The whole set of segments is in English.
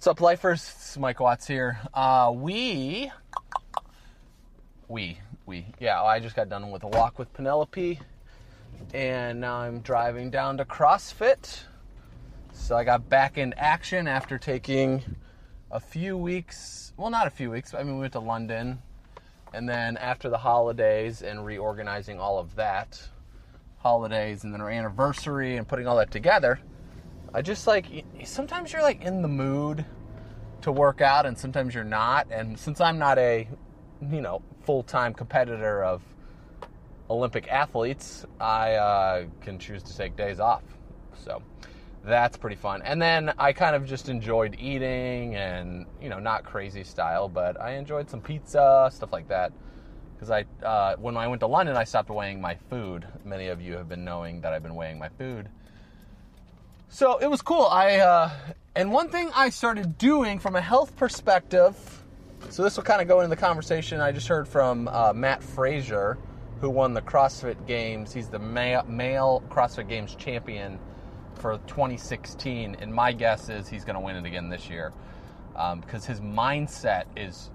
What's up, lifers? It's Mike Watts here. Uh, we, we, we, yeah, I just got done with a walk with Penelope, and now I'm driving down to CrossFit. So I got back in action after taking a few weeks. Well, not a few weeks. I mean, we went to London, and then after the holidays and reorganizing all of that, holidays and then our anniversary and putting all that together I just like sometimes you're like in the mood to work out and sometimes you're not. And since I'm not a, you know, full time competitor of Olympic athletes, I uh, can choose to take days off. So that's pretty fun. And then I kind of just enjoyed eating and, you know, not crazy style, but I enjoyed some pizza, stuff like that. Because I, uh, when I went to London, I stopped weighing my food. Many of you have been knowing that I've been weighing my food so it was cool. I uh, and one thing I started doing from a health perspective. So this will kind of go into the conversation I just heard from uh, Matt Fraser, who won the CrossFit Games. He's the male, male CrossFit Games champion for 2016, and my guess is he's going to win it again this year because um, his mindset is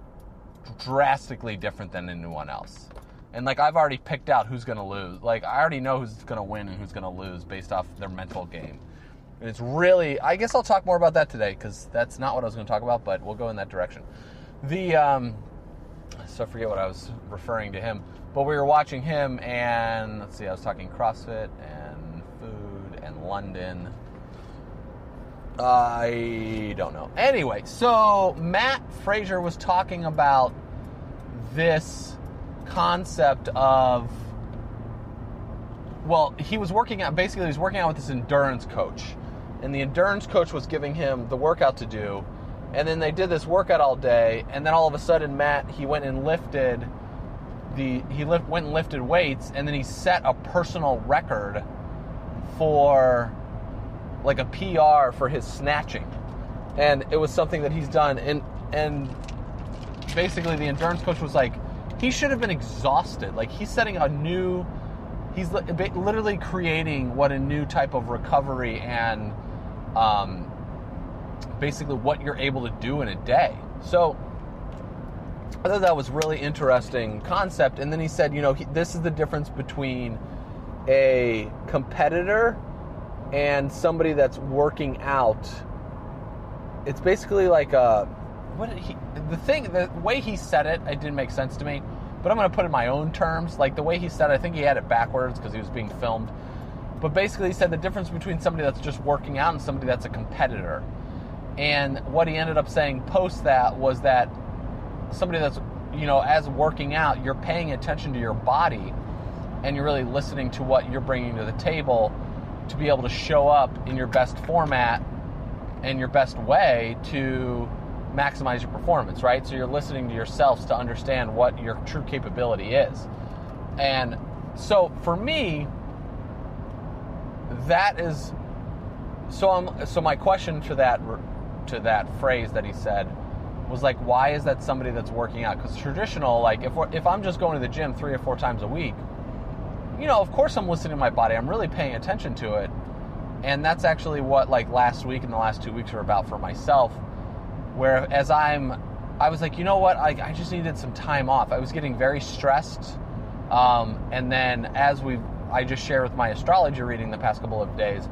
drastically different than anyone else. And like I've already picked out who's going to lose. Like I already know who's going to win and who's going to lose based off their mental game. And it's really, I guess I'll talk more about that today because that's not what I was going to talk about, but we'll go in that direction. The, um, so I forget what I was referring to him, but we were watching him and let's see, I was talking CrossFit and food and London. I don't know. Anyway, so Matt Fraser was talking about this concept of well, he was working out basically he was working out with this endurance coach and the endurance coach was giving him the workout to do. And then they did this workout all day, and then all of a sudden, Matt he went and lifted the he lift, went and lifted weights, and then he set a personal record for like a PR for his snatching, and it was something that he's done. And and basically, the endurance coach was like, he should have been exhausted. Like he's setting a new, he's literally creating what a new type of recovery and um, basically what you're able to do in a day. So I thought that was really interesting concept. And then he said, you know, he, this is the difference between a competitor and somebody that's working out. It's basically like a what he the thing the way he said it it didn't make sense to me but i'm going to put it in my own terms like the way he said it, i think he had it backwards because he was being filmed but basically, he said the difference between somebody that's just working out and somebody that's a competitor. And what he ended up saying post that was that somebody that's, you know, as working out, you're paying attention to your body and you're really listening to what you're bringing to the table to be able to show up in your best format and your best way to maximize your performance, right? So you're listening to yourselves to understand what your true capability is. And so for me, that is so I'm, so my question to that to that phrase that he said was like why is that somebody that's working out? Because traditional like if if I'm just going to the gym 3 or 4 times a week you know of course I'm listening to my body. I'm really paying attention to it. And that's actually what like last week and the last 2 weeks were about for myself where as I'm I was like you know what? I, I just needed some time off. I was getting very stressed um, and then as we I just shared with my astrology reading the past couple of days,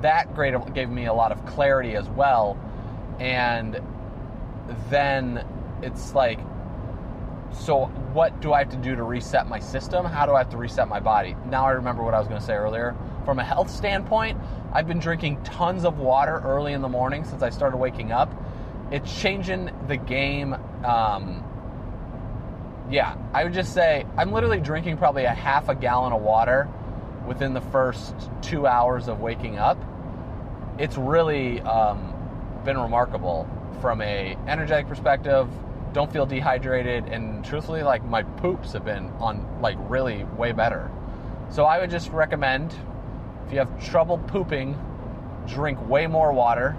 that great gave me a lot of clarity as well. And then it's like, so what do I have to do to reset my system? How do I have to reset my body? Now I remember what I was going to say earlier. from a health standpoint, I've been drinking tons of water early in the morning since I started waking up. It's changing the game. Um, yeah, I would just say I'm literally drinking probably a half a gallon of water within the first two hours of waking up. It's really um, been remarkable from a energetic perspective. Don't feel dehydrated, and truthfully, like my poops have been on like really way better. So I would just recommend if you have trouble pooping, drink way more water.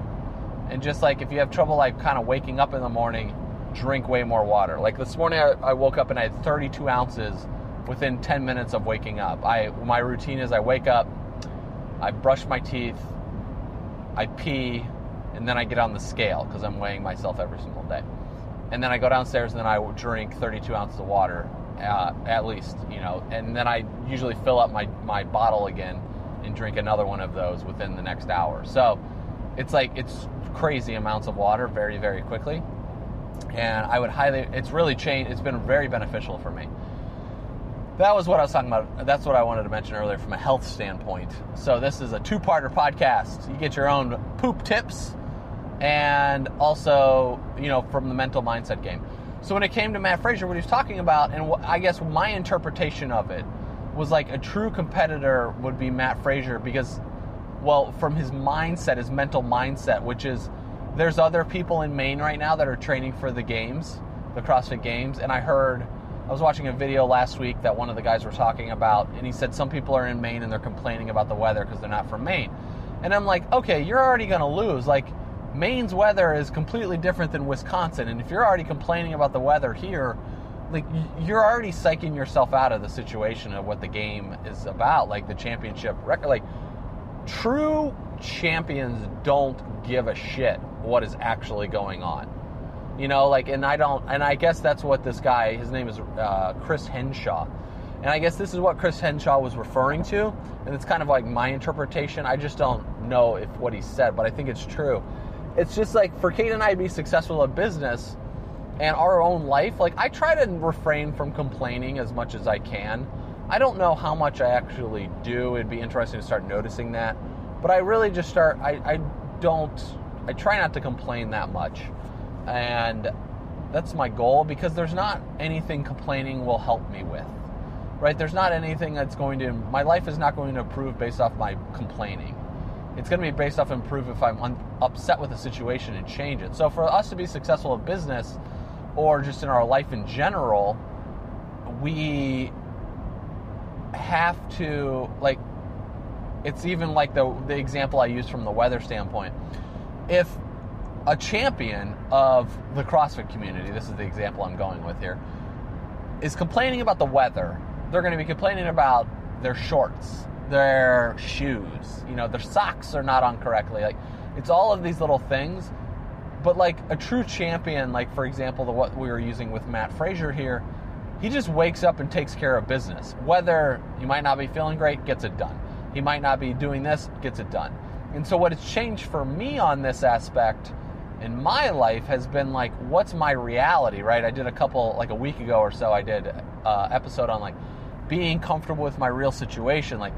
And just like if you have trouble like kind of waking up in the morning, drink way more water. Like this morning, I, I woke up and I had 32 ounces within 10 minutes of waking up. I my routine is I wake up, I brush my teeth, I pee, and then I get on the scale because I'm weighing myself every single day. And then I go downstairs and then I drink 32 ounces of water uh, at least, you know. And then I usually fill up my my bottle again and drink another one of those within the next hour. So it's like it's crazy amounts of water very very quickly. And I would highly it's really changed it's been very beneficial for me that was what I was talking about. That's what I wanted to mention earlier from a health standpoint. So this is a two-parter podcast. You get your own poop tips and also, you know, from the mental mindset game. So when it came to Matt Fraser, what he was talking about, and I guess my interpretation of it was like a true competitor would be Matt Fraser because, well, from his mindset, his mental mindset, which is there's other people in Maine right now that are training for the games, the CrossFit Games, and I heard I was watching a video last week that one of the guys were talking about, and he said some people are in Maine and they're complaining about the weather because they're not from Maine. And I'm like, okay, you're already going to lose. Like, Maine's weather is completely different than Wisconsin, and if you're already complaining about the weather here, like you're already psyching yourself out of the situation of what the game is about, like the championship record. Like, true champions don't give a shit what is actually going on. You know, like, and I don't, and I guess that's what this guy, his name is uh, Chris Hinshaw. And I guess this is what Chris Hinshaw was referring to. And it's kind of like my interpretation. I just don't know if what he said, but I think it's true. It's just like for Kate and I to be successful at business and our own life, like I try to refrain from complaining as much as I can. I don't know how much I actually do. It'd be interesting to start noticing that. But I really just start, I, I don't, I try not to complain that much. And that's my goal because there's not anything complaining will help me with. Right? There's not anything that's going to, my life is not going to improve based off my complaining. It's going to be based off improve if I'm un- upset with a situation and change it. So for us to be successful in business or just in our life in general, we have to like it's even like the the example I used from the weather standpoint. If a champion of the CrossFit community, this is the example I'm going with here, is complaining about the weather, they're going to be complaining about their shorts, their shoes, you know, their socks are not on correctly. Like, it's all of these little things. But like a true champion, like for example, the what we were using with Matt Fraser here, he just wakes up and takes care of business. Whether he might not be feeling great, gets it done. He might not be doing this, gets it done. And so what has changed for me on this aspect in my life has been like, what's my reality, right? I did a couple, like a week ago or so, I did an uh, episode on like being comfortable with my real situation. Like,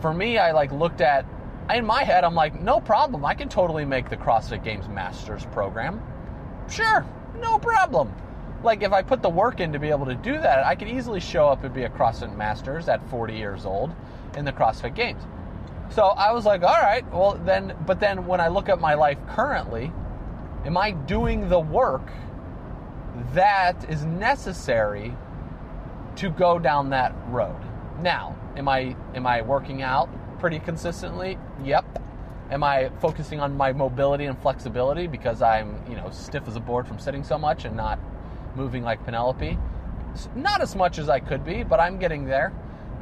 for me, I like looked at, in my head, I'm like, no problem. I can totally make the CrossFit Games Masters program. Sure, no problem. Like, if I put the work in to be able to do that, I could easily show up and be a CrossFit Masters at 40 years old in the CrossFit Games. So I was like, all right, well, then, but then when I look at my life currently, Am I doing the work that is necessary to go down that road? Now, am I am I working out pretty consistently? Yep. Am I focusing on my mobility and flexibility because I'm, you know, stiff as a board from sitting so much and not moving like Penelope? Not as much as I could be, but I'm getting there.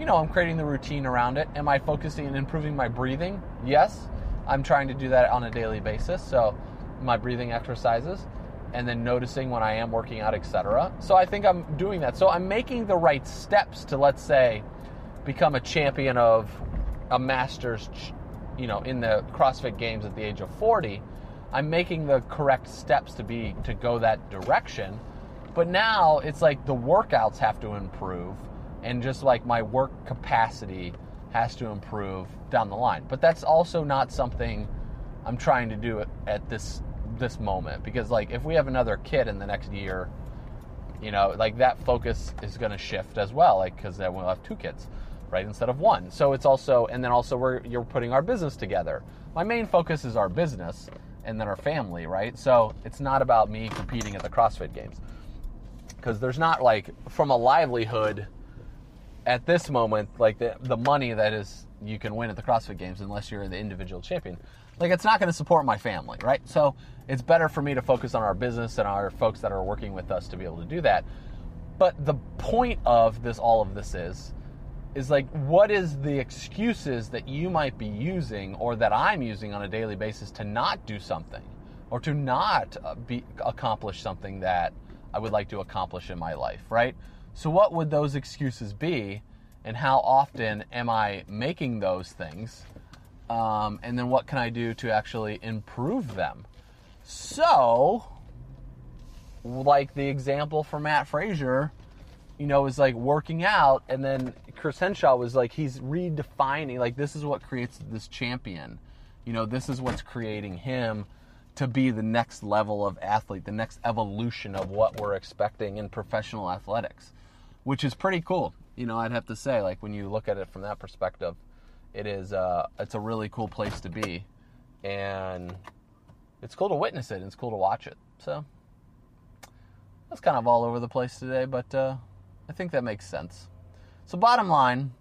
You know, I'm creating the routine around it. Am I focusing and improving my breathing? Yes. I'm trying to do that on a daily basis. So my breathing exercises and then noticing when I am working out, etc. So I think I'm doing that. So I'm making the right steps to let's say become a champion of a masters, you know, in the CrossFit Games at the age of 40. I'm making the correct steps to be to go that direction. But now it's like the workouts have to improve and just like my work capacity has to improve down the line. But that's also not something I'm trying to do at this this moment because like if we have another kid in the next year, you know, like that focus is going to shift as well, like because then we'll have two kids, right, instead of one. So it's also and then also we're you're putting our business together. My main focus is our business and then our family, right? So it's not about me competing at the CrossFit Games because there's not like from a livelihood at this moment like the the money that is you can win at the CrossFit Games unless you're the individual champion. Like it's not going to support my family, right? So it's better for me to focus on our business and our folks that are working with us to be able to do that. But the point of this all of this is is like what is the excuses that you might be using or that I'm using on a daily basis to not do something or to not uh, be accomplish something that I would like to accomplish in my life, right? So what would those excuses be and how often am I making those things? Um, and then what can I do to actually improve them? So, like the example for Matt Fraser, you know, is like working out, and then Chris Hinshaw was like, he's redefining, like, this is what creates this champion. You know, this is what's creating him to be the next level of athlete, the next evolution of what we're expecting in professional athletics, which is pretty cool you know, I'd have to say, like when you look at it from that perspective, it is uh, it's a really cool place to be, and it's cool to witness it and it's cool to watch it. So that's kind of all over the place today, but uh, I think that makes sense. So bottom line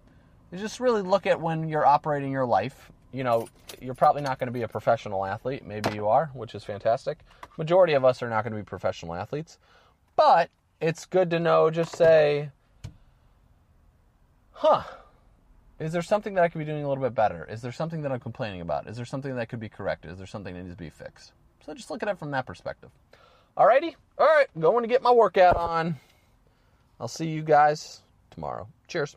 is just really look at when you're operating your life. You know, you're probably not going to be a professional athlete. Maybe you are, which is fantastic. Majority of us are not going to be professional athletes, but it's good to know. Just say huh, is there something that I could be doing a little bit better? Is there something that I'm complaining about? Is there something that could be corrected? Is there something that needs to be fixed? So just look at it from that perspective. Alrighty, all right, going to get my workout on. I'll see you guys tomorrow. Cheers.